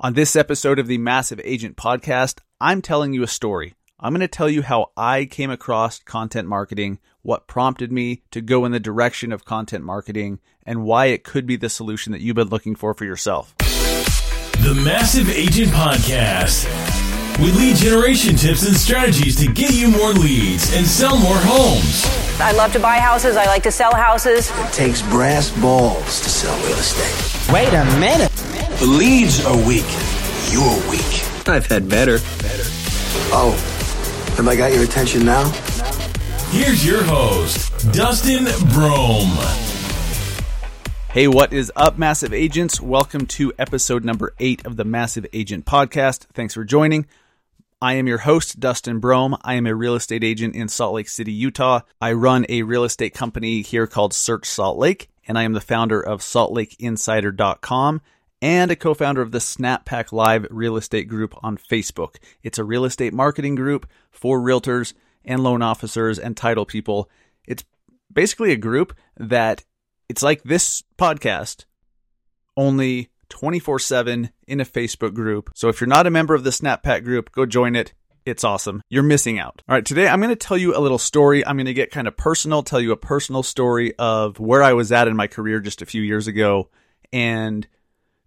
On this episode of the Massive Agent Podcast, I'm telling you a story. I'm going to tell you how I came across content marketing, what prompted me to go in the direction of content marketing, and why it could be the solution that you've been looking for for yourself. The Massive Agent Podcast with lead generation tips and strategies to get you more leads and sell more homes. I love to buy houses. I like to sell houses. It takes brass balls to sell real estate. Wait a minute. The leads are weak. You're weak. I've had better. Oh, have I got your attention now? Here's your host, Dustin Brohm. Hey, what is up, Massive Agents? Welcome to episode number eight of the Massive Agent Podcast. Thanks for joining. I am your host, Dustin Brohm. I am a real estate agent in Salt Lake City, Utah. I run a real estate company here called Search Salt Lake, and I am the founder of SaltLakeInsider.com and a co-founder of the SnapPack Live Real Estate Group on Facebook. It's a real estate marketing group for realtors and loan officers and title people. It's basically a group that it's like this podcast, only 24 7 in a Facebook group. So if you're not a member of the SnapPack group, go join it. It's awesome. You're missing out. All right, today I'm going to tell you a little story. I'm going to get kind of personal, tell you a personal story of where I was at in my career just a few years ago and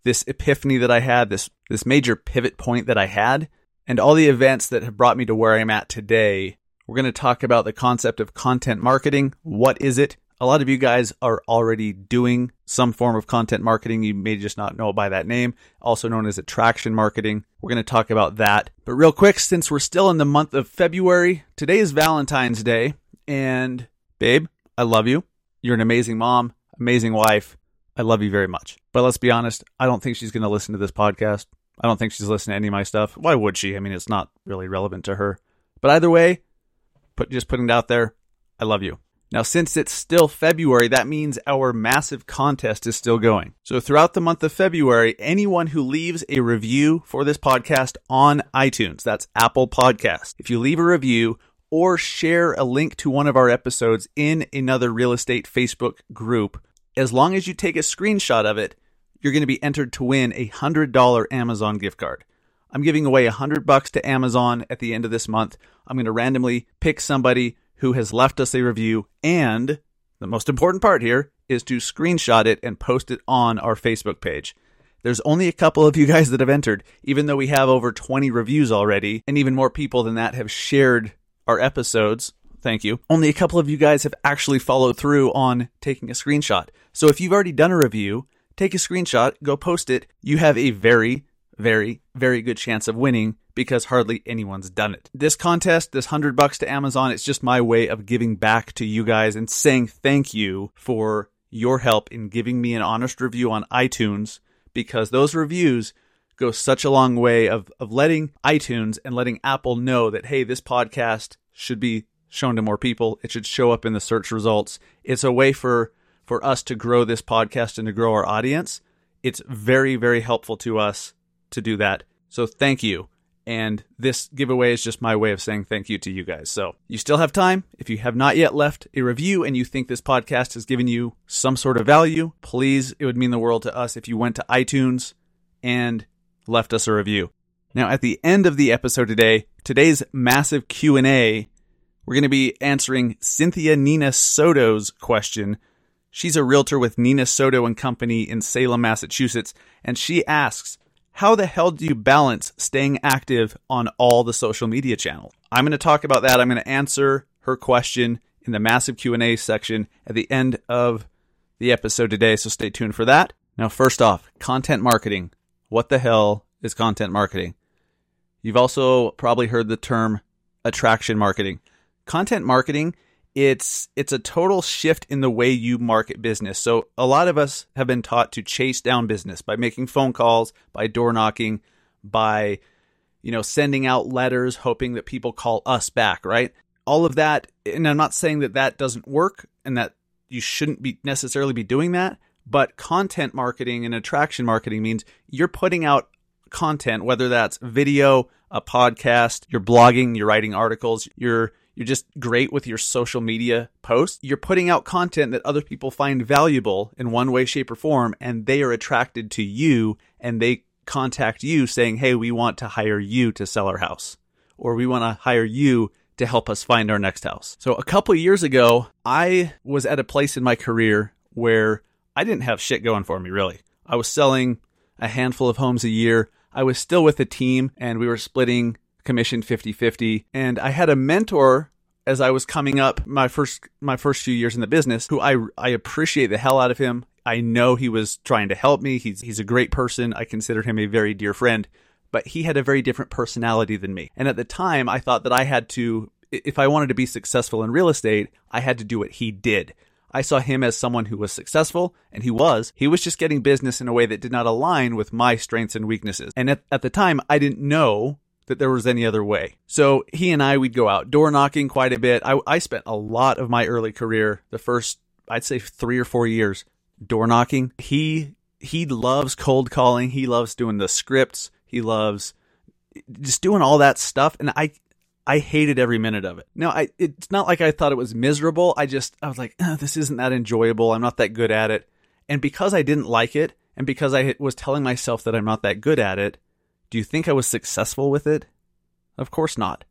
this epiphany that I had, this this major pivot point that I had, and all the events that have brought me to where I'm at today. We're going to talk about the concept of content marketing. What is it? A lot of you guys are already doing some form of content marketing. You may just not know it by that name, also known as attraction marketing. We're going to talk about that. But real quick, since we're still in the month of February, today is Valentine's Day. And babe, I love you. You're an amazing mom, amazing wife. I love you very much. But let's be honest, I don't think she's going to listen to this podcast. I don't think she's listening to any of my stuff. Why would she? I mean, it's not really relevant to her. But either way, put just putting it out there, I love you. Now, since it's still February, that means our massive contest is still going. So throughout the month of February, anyone who leaves a review for this podcast on iTunes, that's Apple Podcast, if you leave a review or share a link to one of our episodes in another real estate Facebook group, as long as you take a screenshot of it, you're going to be entered to win a $100 Amazon gift card. I'm giving away 100 bucks to Amazon at the end of this month. I'm going to randomly pick somebody who has left us a review and the most important part here is to screenshot it and post it on our Facebook page. There's only a couple of you guys that have entered, even though we have over 20 reviews already, and even more people than that have shared our episodes. Thank you. Only a couple of you guys have actually followed through on taking a screenshot. So if you've already done a review, take a screenshot, go post it. You have a very, very, very good chance of winning because hardly anyone's done it. This contest, this 100 bucks to Amazon, it's just my way of giving back to you guys and saying thank you for your help in giving me an honest review on iTunes because those reviews go such a long way of, of letting iTunes and letting Apple know that, hey, this podcast should be shown to more people. It should show up in the search results. It's a way for for us to grow this podcast and to grow our audience. It's very, very helpful to us to do that. So thank you. And this giveaway is just my way of saying thank you to you guys. So you still have time. If you have not yet left a review and you think this podcast has given you some sort of value, please, it would mean the world to us if you went to iTunes and left us a review. Now, at the end of the episode today, today's massive Q&A, we're going to be answering Cynthia Nina Soto's question. She's a realtor with Nina Soto and Company in Salem, Massachusetts, and she asks, how the hell do you balance staying active on all the social media channels? I'm going to talk about that. I'm going to answer her question in the massive Q&A section at the end of the episode today, so stay tuned for that. Now, first off, content marketing. What the hell is content marketing? You've also probably heard the term attraction marketing. Content marketing it's it's a total shift in the way you market business. So a lot of us have been taught to chase down business by making phone calls, by door knocking, by you know sending out letters hoping that people call us back, right? All of that and I'm not saying that that doesn't work and that you shouldn't be necessarily be doing that, but content marketing and attraction marketing means you're putting out content whether that's video, a podcast, you're blogging, you're writing articles, you're you're just great with your social media posts. You're putting out content that other people find valuable in one way, shape, or form, and they are attracted to you and they contact you saying, Hey, we want to hire you to sell our house, or we want to hire you to help us find our next house. So a couple years ago, I was at a place in my career where I didn't have shit going for me, really. I was selling a handful of homes a year. I was still with a team and we were splitting commission 50-50 and I had a mentor as I was coming up my first my first few years in the business who I I appreciate the hell out of him. I know he was trying to help me. He's he's a great person. I consider him a very dear friend, but he had a very different personality than me. And at the time, I thought that I had to if I wanted to be successful in real estate, I had to do what he did. I saw him as someone who was successful, and he was. He was just getting business in a way that did not align with my strengths and weaknesses. And at, at the time, I didn't know that there was any other way. So he and I, we'd go out door knocking quite a bit. I, I spent a lot of my early career, the first, I'd say three or four years, door knocking. He, he loves cold calling. He loves doing the scripts. He loves just doing all that stuff. And I, I hated every minute of it. No, I it's not like I thought it was miserable. I just I was like, oh, this isn't that enjoyable. I'm not that good at it. And because I didn't like it, and because I was telling myself that I'm not that good at it, do you think I was successful with it? Of course not.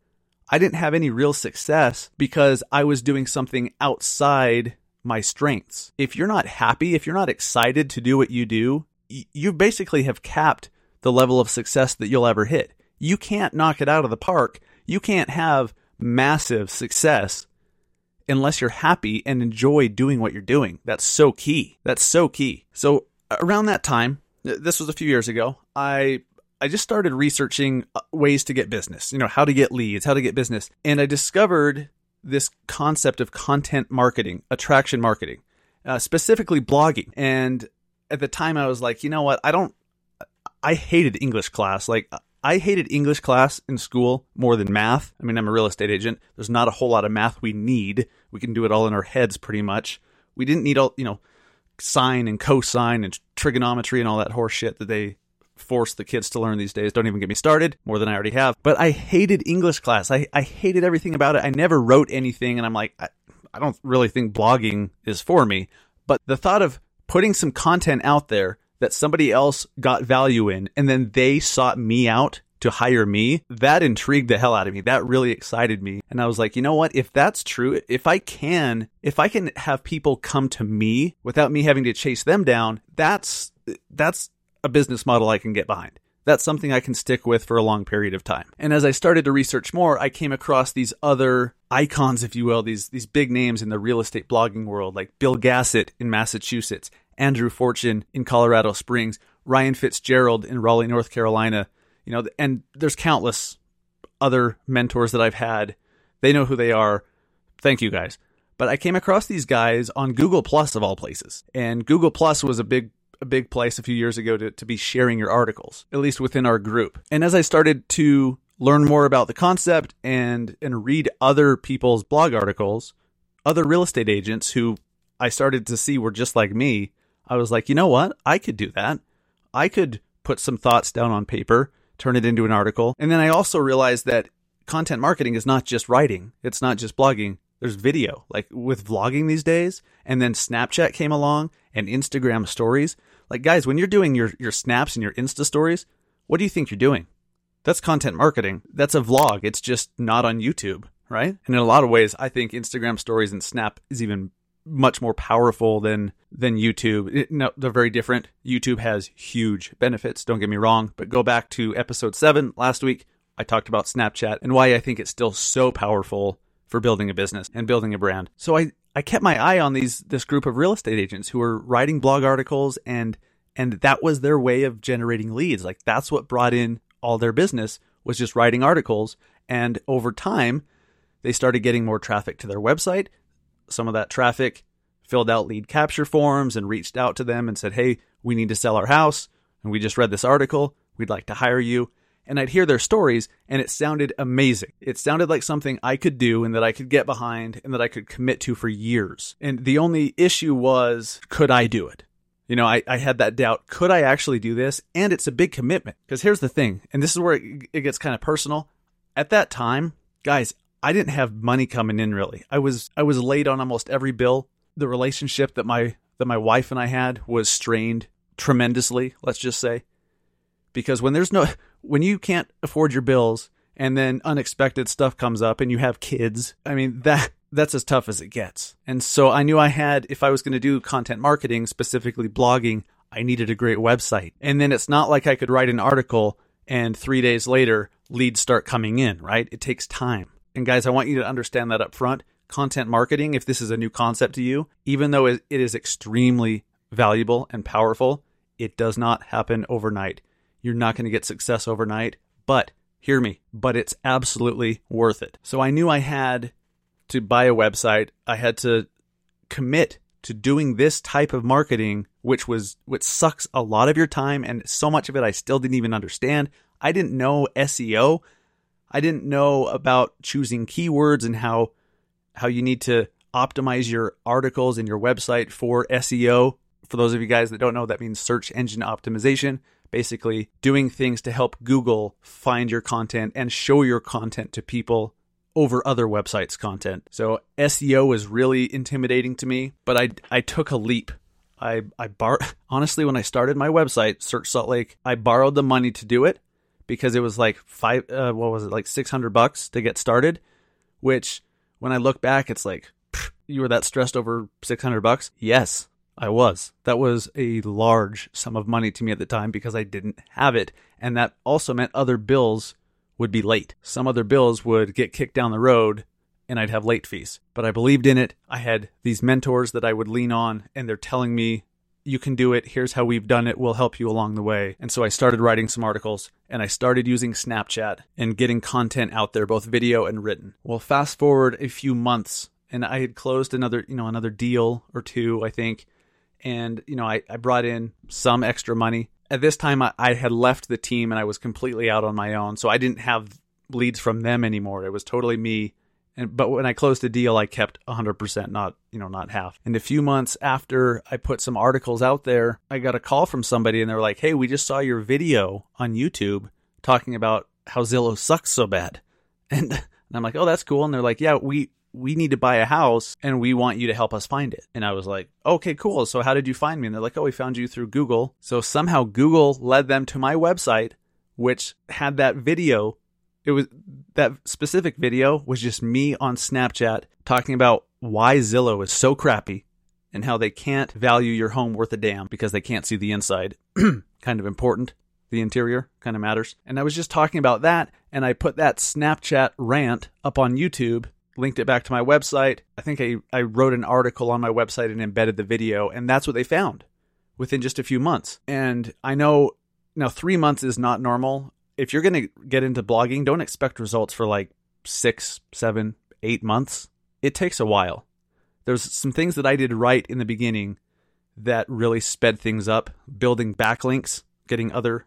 I didn't have any real success because I was doing something outside my strengths. If you're not happy, if you're not excited to do what you do, you basically have capped the level of success that you'll ever hit. You can't knock it out of the park you can't have massive success unless you're happy and enjoy doing what you're doing. That's so key. That's so key. So around that time, this was a few years ago, I I just started researching uh, ways to get business, you know, how to get leads, how to get business. And I discovered this concept of content marketing, attraction marketing, uh, specifically blogging. And at the time I was like, you know what? I don't I hated English class. Like I hated English class in school more than math. I mean, I'm a real estate agent. There's not a whole lot of math we need. We can do it all in our heads pretty much. We didn't need all, you know, sine and cosine and trigonometry and all that horse shit that they force the kids to learn these days. Don't even get me started, more than I already have. But I hated English class. I, I hated everything about it. I never wrote anything, and I'm like, I, I don't really think blogging is for me. But the thought of putting some content out there that somebody else got value in and then they sought me out to hire me, that intrigued the hell out of me. That really excited me. And I was like, you know what? If that's true, if I can, if I can have people come to me without me having to chase them down, that's, that's a business model I can get behind. That's something I can stick with for a long period of time. And as I started to research more, I came across these other icons, if you will, these, these big names in the real estate blogging world, like Bill Gassett in Massachusetts, Andrew Fortune in Colorado Springs, Ryan Fitzgerald in Raleigh, North Carolina. You know, and there's countless other mentors that I've had. They know who they are. Thank you guys. But I came across these guys on Google Plus of all places. And Google Plus was a big a big place a few years ago to, to be sharing your articles, at least within our group. And as I started to learn more about the concept and and read other people's blog articles, other real estate agents who I started to see were just like me, I was like, you know what? I could do that. I could put some thoughts down on paper, turn it into an article. And then I also realized that content marketing is not just writing, it's not just blogging. There's video, like with vlogging these days. And then Snapchat came along and Instagram stories. Like, guys, when you're doing your, your snaps and your Insta stories, what do you think you're doing? That's content marketing. That's a vlog. It's just not on YouTube, right? And in a lot of ways, I think Instagram stories and Snap is even much more powerful than than YouTube. It, no, they're very different. YouTube has huge benefits. Don't get me wrong, but go back to episode seven last week. I talked about Snapchat and why I think it's still so powerful for building a business and building a brand. So I I kept my eye on these this group of real estate agents who were writing blog articles and and that was their way of generating leads. Like that's what brought in all their business was just writing articles and over time they started getting more traffic to their website some of that traffic, filled out lead capture forms, and reached out to them and said, Hey, we need to sell our house. And we just read this article. We'd like to hire you. And I'd hear their stories, and it sounded amazing. It sounded like something I could do and that I could get behind and that I could commit to for years. And the only issue was, could I do it? You know, I, I had that doubt. Could I actually do this? And it's a big commitment. Because here's the thing, and this is where it, it gets kind of personal. At that time, guys, I didn't have money coming in really. I was I was late on almost every bill. The relationship that my that my wife and I had was strained tremendously, let's just say. Because when there's no when you can't afford your bills and then unexpected stuff comes up and you have kids, I mean that that's as tough as it gets. And so I knew I had if I was going to do content marketing, specifically blogging, I needed a great website. And then it's not like I could write an article and 3 days later leads start coming in, right? It takes time. And guys, I want you to understand that up front. Content marketing, if this is a new concept to you, even though it is extremely valuable and powerful, it does not happen overnight. You're not going to get success overnight, but hear me, but it's absolutely worth it. So I knew I had to buy a website. I had to commit to doing this type of marketing, which was which sucks a lot of your time and so much of it I still didn't even understand. I didn't know SEO. I didn't know about choosing keywords and how how you need to optimize your articles and your website for SEO. For those of you guys that don't know, that means search engine optimization. Basically, doing things to help Google find your content and show your content to people over other websites' content. So SEO was really intimidating to me, but I I took a leap. I I bar honestly when I started my website, Search Salt Lake, I borrowed the money to do it because it was like five uh, what was it like 600 bucks to get started, which when I look back it's like you were that stressed over 600 bucks? Yes, I was. That was a large sum of money to me at the time because I didn't have it and that also meant other bills would be late. Some other bills would get kicked down the road and I'd have late fees. But I believed in it. I had these mentors that I would lean on and they're telling me, you can do it. Here's how we've done it. We'll help you along the way. And so I started writing some articles and I started using Snapchat and getting content out there, both video and written. Well, fast forward a few months and I had closed another, you know, another deal or two, I think. And, you know, I, I brought in some extra money at this time I, I had left the team and I was completely out on my own, so I didn't have leads from them anymore. It was totally me. And but when I closed the deal, I kept 100%, not you know not half. And a few months after I put some articles out there, I got a call from somebody, and they were like, "Hey, we just saw your video on YouTube talking about how Zillow sucks so bad," and, and I'm like, "Oh, that's cool." And they're like, "Yeah, we we need to buy a house and we want you to help us find it. And I was like, okay, cool. So how did you find me? And they're like, oh, we found you through Google. So somehow Google led them to my website, which had that video. It was that specific video was just me on Snapchat talking about why Zillow is so crappy and how they can't value your home worth a damn because they can't see the inside. kind of important. The interior kind of matters. And I was just talking about that and I put that Snapchat rant up on YouTube linked it back to my website. I think I, I wrote an article on my website and embedded the video, and that's what they found within just a few months. And I know now three months is not normal. If you're going to get into blogging, don't expect results for like six, seven, eight months. It takes a while. There's some things that I did right in the beginning that really sped things up. Building backlinks, getting other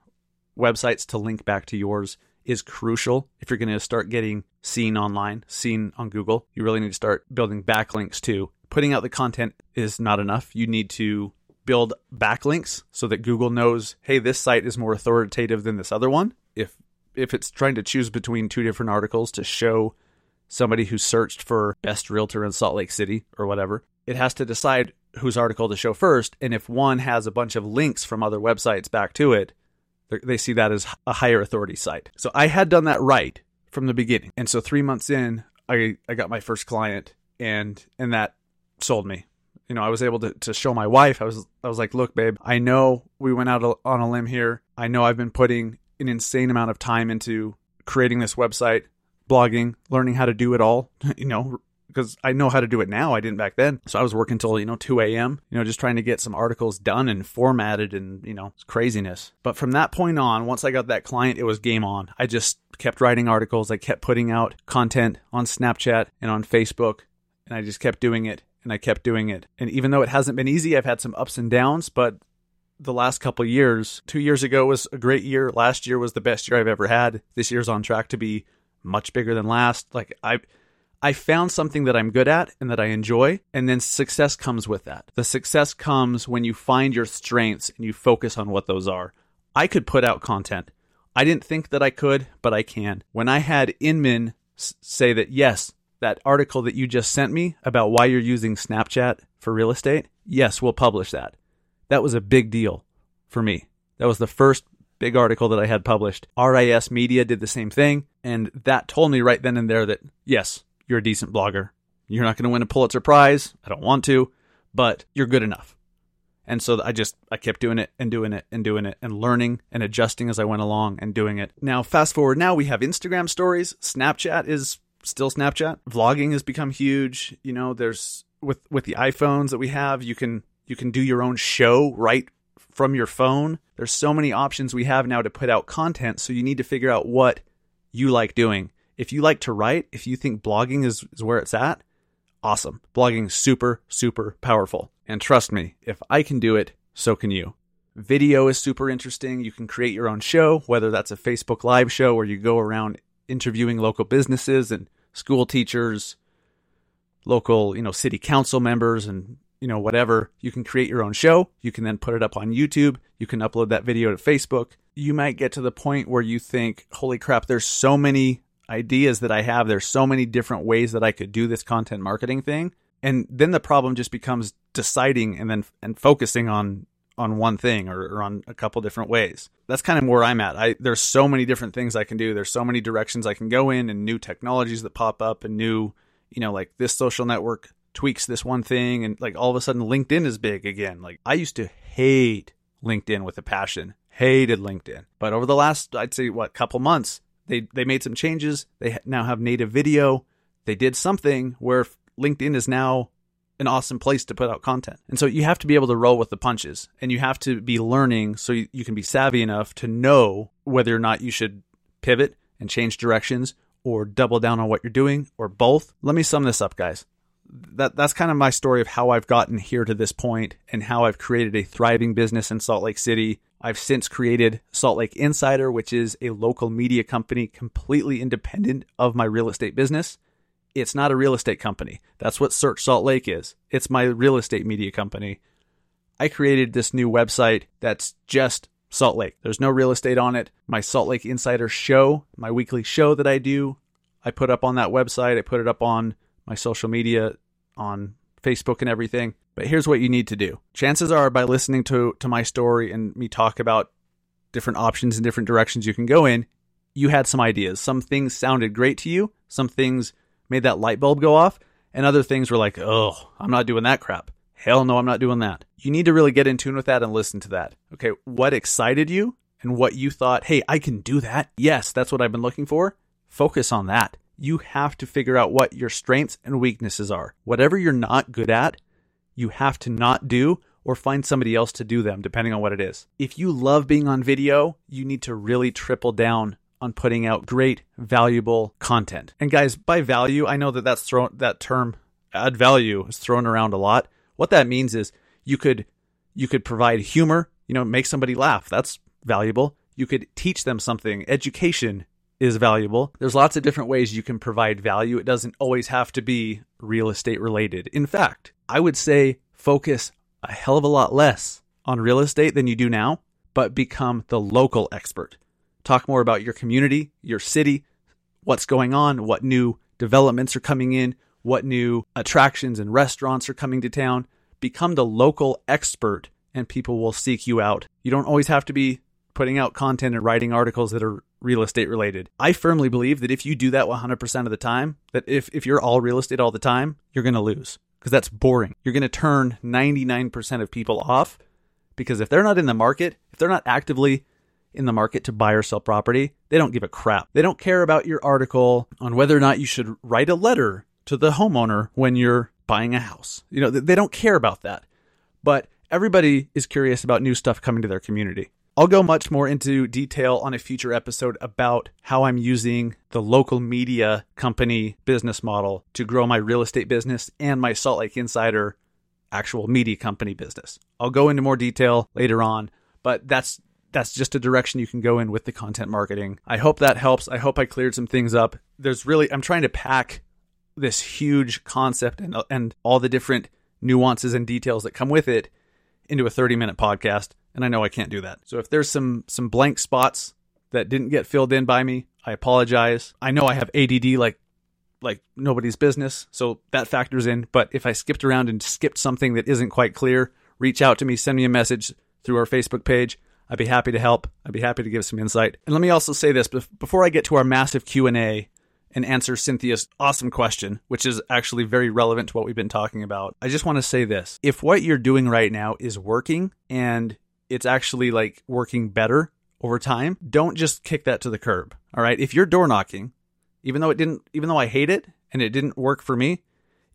websites to link back to yours is crucial if you're going to start getting seen online, seen on Google. You really need to start building backlinks too. Putting out the content is not enough. You need to build backlinks so that Google knows, hey, this site is more authoritative than this other one. If if it's trying to choose between two different articles to show somebody who searched for best realtor in Salt Lake City or whatever, it has to decide whose article to show first. And if one has a bunch of links from other websites back to it, they see that as a higher authority site. So I had done that right from the beginning. And so 3 months in, I I got my first client and and that sold me. You know, I was able to, to show my wife. I was I was like, "Look, babe, I know we went out on a limb here. I know I've been putting an insane amount of time into creating this website, blogging, learning how to do it all, you know, because I know how to do it now. I didn't back then. So I was working till, you know, 2 a.m., you know, just trying to get some articles done and formatted and, you know, it's craziness. But from that point on, once I got that client, it was game on. I just kept writing articles. I kept putting out content on Snapchat and on Facebook, and I just kept doing it and I kept doing it. And even though it hasn't been easy, I've had some ups and downs, but the last couple years, two years ago was a great year. Last year was the best year I've ever had. This year's on track to be much bigger than last. Like I I found something that I'm good at and that I enjoy, and then success comes with that. The success comes when you find your strengths and you focus on what those are. I could put out content. I didn't think that I could, but I can. When I had Inman say that, yes, that article that you just sent me about why you're using Snapchat for real estate, yes, we'll publish that. That was a big deal for me. That was the first big article that I had published. RIS Media did the same thing. And that told me right then and there that, yes, you're a decent blogger. You're not going to win a Pulitzer Prize. I don't want to, but you're good enough. And so I just I kept doing it and doing it and doing it and learning and adjusting as I went along and doing it. Now fast forward now we have Instagram stories, Snapchat is still Snapchat. Vlogging has become huge. You know, there's with with the iPhones that we have, you can you can do your own show right from your phone. There's so many options we have now to put out content, so you need to figure out what you like doing. If you like to write, if you think blogging is, is where it's at, awesome. Blogging is super, super powerful. And trust me, if I can do it, so can you. Video is super interesting. You can create your own show, whether that's a Facebook Live show where you go around interviewing local businesses and school teachers, local, you know, city council members and, you know, whatever. You can create your own show. You can then put it up on YouTube. You can upload that video to Facebook. You might get to the point where you think, holy crap, there's so many ideas that I have. There's so many different ways that I could do this content marketing thing. And then the problem just becomes deciding and then and focusing on on one thing or, or on a couple different ways. That's kind of where I'm at. I there's so many different things I can do. There's so many directions I can go in and new technologies that pop up and new, you know, like this social network tweaks this one thing and like all of a sudden LinkedIn is big again. Like I used to hate LinkedIn with a passion. Hated LinkedIn. But over the last I'd say what couple months, they they made some changes. They now have native video. They did something where LinkedIn is now an awesome place to put out content. And so you have to be able to roll with the punches and you have to be learning so you, you can be savvy enough to know whether or not you should pivot and change directions or double down on what you're doing or both. Let me sum this up, guys. That that's kind of my story of how I've gotten here to this point and how I've created a thriving business in Salt Lake City. I've since created Salt Lake Insider, which is a local media company completely independent of my real estate business. It's not a real estate company. That's what Search Salt Lake is. It's my real estate media company. I created this new website that's just Salt Lake. There's no real estate on it. My Salt Lake Insider show, my weekly show that I do, I put up on that website. I put it up on my social media, on Facebook and everything. But here's what you need to do. Chances are by listening to to my story and me talk about different options and different directions you can go in, you had some ideas. Some things sounded great to you, some things made that light bulb go off, and other things were like, "Oh, I'm not doing that crap." Hell no, I'm not doing that. You need to really get in tune with that and listen to that. Okay, what excited you and what you thought, "Hey, I can do that." Yes, that's what I've been looking for. Focus on that. You have to figure out what your strengths and weaknesses are. Whatever you're not good at, you have to not do or find somebody else to do them, depending on what it is. If you love being on video, you need to really triple down on putting out great, valuable content. And guys, by value, I know that that's thrown that term add value is thrown around a lot. What that means is you could you could provide humor, you know, make somebody laugh. That's valuable. You could teach them something. Education is valuable. There's lots of different ways you can provide value. It doesn't always have to be real estate related. In fact, I would say focus a hell of a lot less on real estate than you do now, but become the local expert. Talk more about your community, your city, what's going on, what new developments are coming in, what new attractions and restaurants are coming to town. Become the local expert and people will seek you out. You don't always have to be putting out content and writing articles that are real estate related. I firmly believe that if you do that 100% of the time, that if, if you're all real estate all the time, you're going to lose because that's boring. You're going to turn 99% of people off because if they're not in the market, if they're not actively in the market to buy or sell property, they don't give a crap. They don't care about your article on whether or not you should write a letter to the homeowner when you're buying a house. You know, they don't care about that. But everybody is curious about new stuff coming to their community. I'll go much more into detail on a future episode about how I'm using the local media company business model to grow my real estate business and my Salt Lake Insider actual media company business. I'll go into more detail later on, but that's that's just a direction you can go in with the content marketing. I hope that helps. I hope I cleared some things up. There's really I'm trying to pack this huge concept and and all the different nuances and details that come with it into a 30 minute podcast and I know I can't do that. So if there's some some blank spots that didn't get filled in by me, I apologize. I know I have ADD like like nobody's business, so that factors in, but if I skipped around and skipped something that isn't quite clear, reach out to me, send me a message through our Facebook page. I'd be happy to help. I'd be happy to give some insight. And let me also say this before I get to our massive Q&A and answer Cynthia's awesome question, which is actually very relevant to what we've been talking about. I just want to say this. If what you're doing right now is working and it's actually like working better over time, don't just kick that to the curb. All right? If you're door knocking, even though it didn't even though I hate it and it didn't work for me,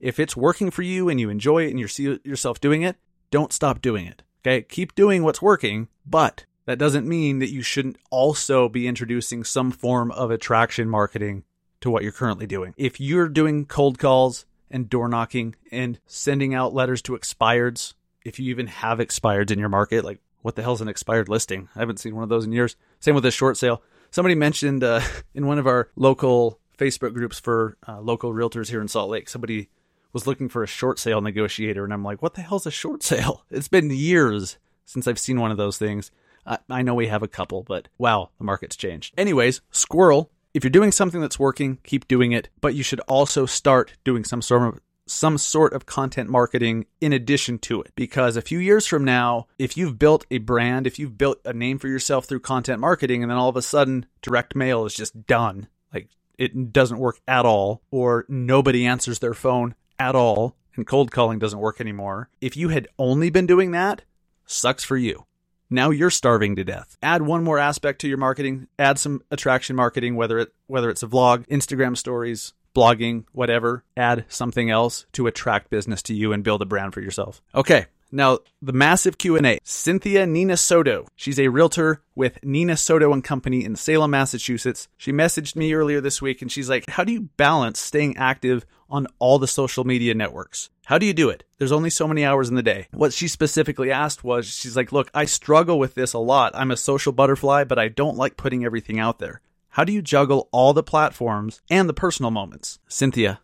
if it's working for you and you enjoy it and you see yourself doing it, don't stop doing it. Okay? Keep doing what's working, but that doesn't mean that you shouldn't also be introducing some form of attraction marketing to what you're currently doing. If you're doing cold calls and door knocking and sending out letters to expireds, if you even have expireds in your market, like what the hell's an expired listing? I haven't seen one of those in years. Same with a short sale. Somebody mentioned uh, in one of our local Facebook groups for uh, local realtors here in Salt Lake, somebody was looking for a short sale negotiator, and I'm like, what the hell's a short sale? It's been years since I've seen one of those things. I, I know we have a couple, but wow, the market's changed. Anyways, Squirrel if you're doing something that's working, keep doing it, but you should also start doing some sort of some sort of content marketing in addition to it. Because a few years from now, if you've built a brand, if you've built a name for yourself through content marketing, and then all of a sudden direct mail is just done, like it doesn't work at all, or nobody answers their phone at all, and cold calling doesn't work anymore. If you had only been doing that, sucks for you. Now you're starving to death. Add one more aspect to your marketing. Add some attraction marketing, whether it whether it's a vlog, Instagram stories, blogging, whatever. Add something else to attract business to you and build a brand for yourself. Okay, now, the massive Q&A. Cynthia Nina Soto. She's a realtor with Nina Soto and Company in Salem, Massachusetts. She messaged me earlier this week and she's like, "How do you balance staying active on all the social media networks? How do you do it? There's only so many hours in the day." What she specifically asked was, she's like, "Look, I struggle with this a lot. I'm a social butterfly, but I don't like putting everything out there. How do you juggle all the platforms and the personal moments?" Cynthia,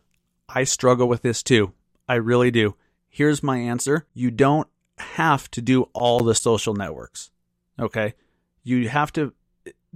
I struggle with this too. I really do. Here's my answer. You don't have to do all the social networks. Okay. You have to,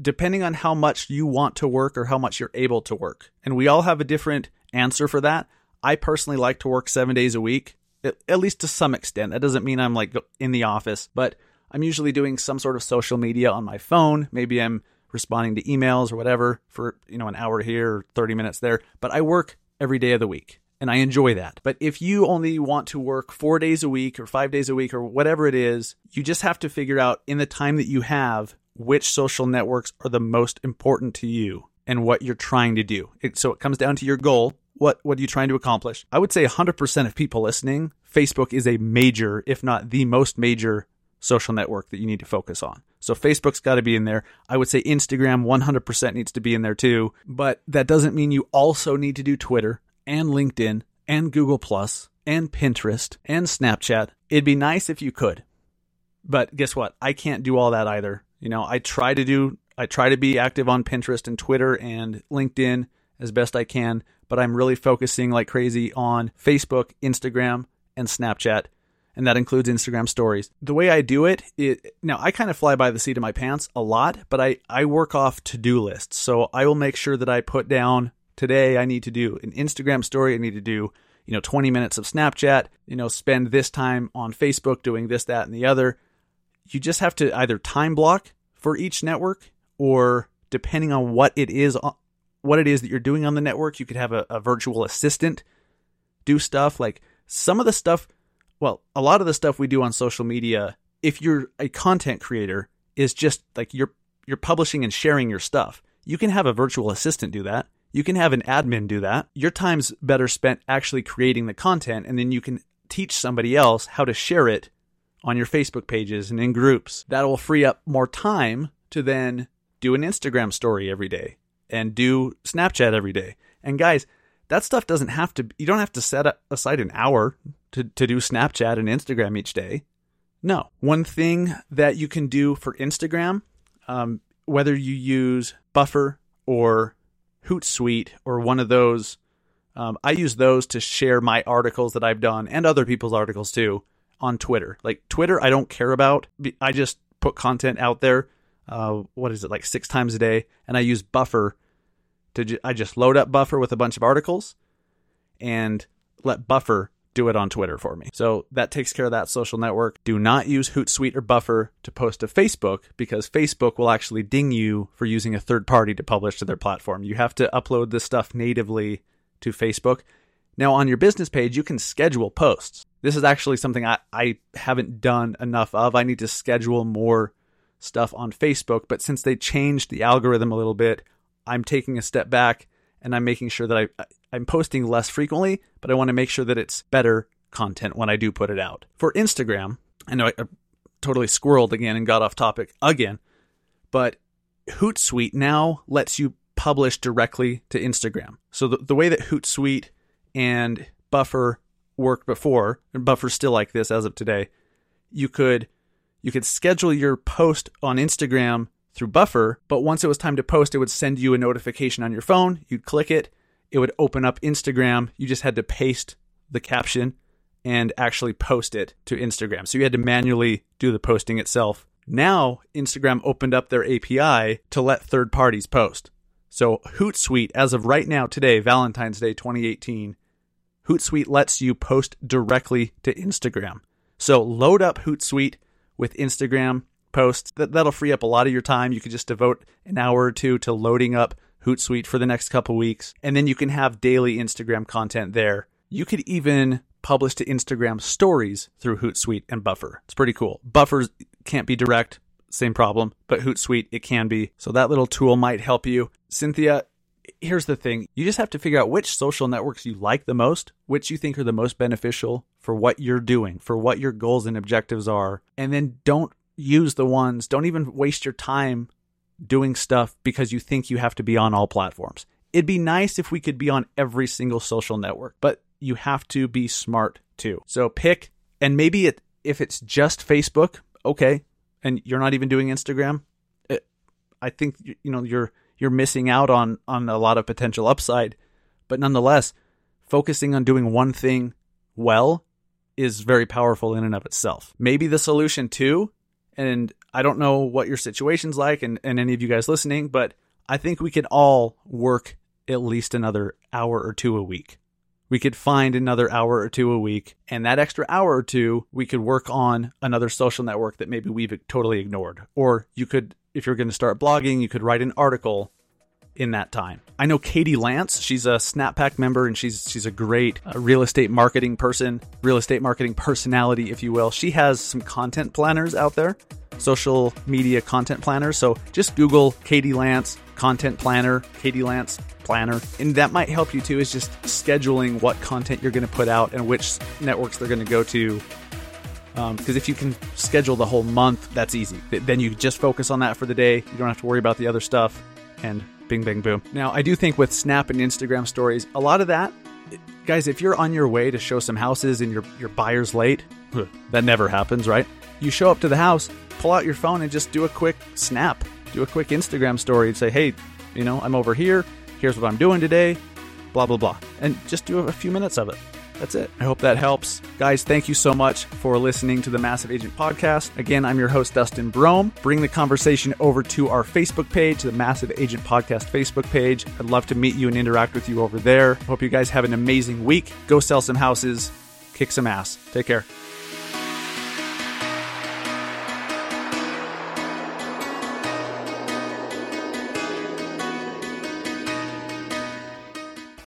depending on how much you want to work or how much you're able to work. And we all have a different answer for that. I personally like to work seven days a week, at least to some extent. That doesn't mean I'm like in the office, but I'm usually doing some sort of social media on my phone. Maybe I'm responding to emails or whatever for, you know, an hour here or 30 minutes there, but I work every day of the week and I enjoy that. But if you only want to work four days a week or five days a week or whatever it is, you just have to figure out in the time that you have which social networks are the most important to you and what you're trying to do. It, so it comes down to your goal. What what are you trying to accomplish? I would say 100% of people listening, Facebook is a major, if not the most major social network that you need to focus on. So Facebook's got to be in there. I would say Instagram 100% needs to be in there too, but that doesn't mean you also need to do Twitter and LinkedIn and Google Plus and Pinterest and Snapchat. It'd be nice if you could. But guess what? I can't do all that either. You know, I try to do I try to be active on Pinterest and Twitter and LinkedIn as best I can, but I'm really focusing like crazy on Facebook, Instagram, and Snapchat, and that includes Instagram stories. The way I do it, it now I kind of fly by the seat of my pants a lot, but I I work off to-do lists. So I will make sure that I put down today I need to do an Instagram story. I need to do, you know, 20 minutes of Snapchat, you know, spend this time on Facebook doing this, that, and the other. You just have to either time block for each network or depending on what it is, uh, what it is that you're doing on the network, you could have a, a virtual assistant do stuff like some of the stuff. Well, a lot of the stuff we do on social media, if you're a content creator, is just like you're you're publishing and sharing your stuff. You can have a virtual assistant do that. You can have an admin do that. Your time's better spent actually creating the content, and then you can teach somebody else how to share it on your Facebook pages and in groups. That will free up more time to then do an Instagram story every day and do Snapchat every day. And guys, that stuff doesn't have to, you don't have to set aside an hour to, to do Snapchat and Instagram each day. No. One thing that you can do for Instagram, um, whether you use Buffer or Hootsuite or one of those. Um, I use those to share my articles that I've done and other people's articles too on Twitter. Like Twitter, I don't care about. I just put content out there. Uh, what is it like six times a day? And I use Buffer to. Ju- I just load up Buffer with a bunch of articles, and let Buffer do it on Twitter for me. So that takes care of that social network. Do not use Hootsuite or Buffer to post to Facebook because Facebook will actually ding you for using a third party to publish to their platform. You have to upload this stuff natively to Facebook. Now, on your business page, you can schedule posts. This is actually something I, I haven't done enough of. I need to schedule more stuff on Facebook, but since they changed the algorithm a little bit, I'm taking a step back and I'm making sure that I I'm posting less frequently, but I want to make sure that it's better content when I do put it out. For Instagram, I know I, I totally squirreled again and got off topic again, but Hootsuite now lets you publish directly to Instagram. So the, the way that Hootsuite and Buffer worked before, and Buffer's still like this as of today, you could you could schedule your post on Instagram through Buffer, but once it was time to post, it would send you a notification on your phone. You'd click it, it would open up Instagram. You just had to paste the caption and actually post it to Instagram. So you had to manually do the posting itself. Now, Instagram opened up their API to let third parties post. So Hootsuite, as of right now, today, Valentine's Day 2018, Hootsuite lets you post directly to Instagram. So load up Hootsuite with Instagram posts. That, that'll free up a lot of your time. You could just devote an hour or two to loading up Hootsuite for the next couple weeks. And then you can have daily Instagram content there. You could even publish to Instagram stories through Hootsuite and Buffer. It's pretty cool. Buffer can't be direct, same problem, but Hootsuite it can be. So that little tool might help you. Cynthia, here's the thing. You just have to figure out which social networks you like the most, which you think are the most beneficial for what you're doing, for what your goals and objectives are, and then don't use the ones, don't even waste your time doing stuff because you think you have to be on all platforms. It'd be nice if we could be on every single social network, but you have to be smart too. So pick, and maybe it, if it's just Facebook, okay, and you're not even doing Instagram, it, I think you know you're you're missing out on on a lot of potential upside. But nonetheless, focusing on doing one thing well is very powerful in and of itself. Maybe the solution too and I don't know what your situation's like and, and any of you guys listening, but I think we could all work at least another hour or two a week. We could find another hour or two a week, and that extra hour or two, we could work on another social network that maybe we've totally ignored. Or you could, if you're going to start blogging, you could write an article in that time. I know Katie Lance. She's a Snappack member and she's she's a great uh, real estate marketing person, real estate marketing personality, if you will. She has some content planners out there, social media content planners. So just Google Katie Lance content planner, Katie Lance planner, and that might help you too. Is just scheduling what content you're going to put out and which networks they're going to go to because um, if you can schedule the whole month, that's easy. Then you just focus on that for the day. You don't have to worry about the other stuff. And Bing, bing, boom. Now, I do think with Snap and Instagram stories, a lot of that, guys, if you're on your way to show some houses and your, your buyer's late, that never happens, right? You show up to the house, pull out your phone and just do a quick snap, do a quick Instagram story and say, hey, you know, I'm over here. Here's what I'm doing today, blah, blah, blah. And just do a few minutes of it. That's it. I hope that helps. Guys, thank you so much for listening to the Massive Agent Podcast. Again, I'm your host, Dustin Brohm. Bring the conversation over to our Facebook page, the Massive Agent Podcast Facebook page. I'd love to meet you and interact with you over there. Hope you guys have an amazing week. Go sell some houses, kick some ass. Take care.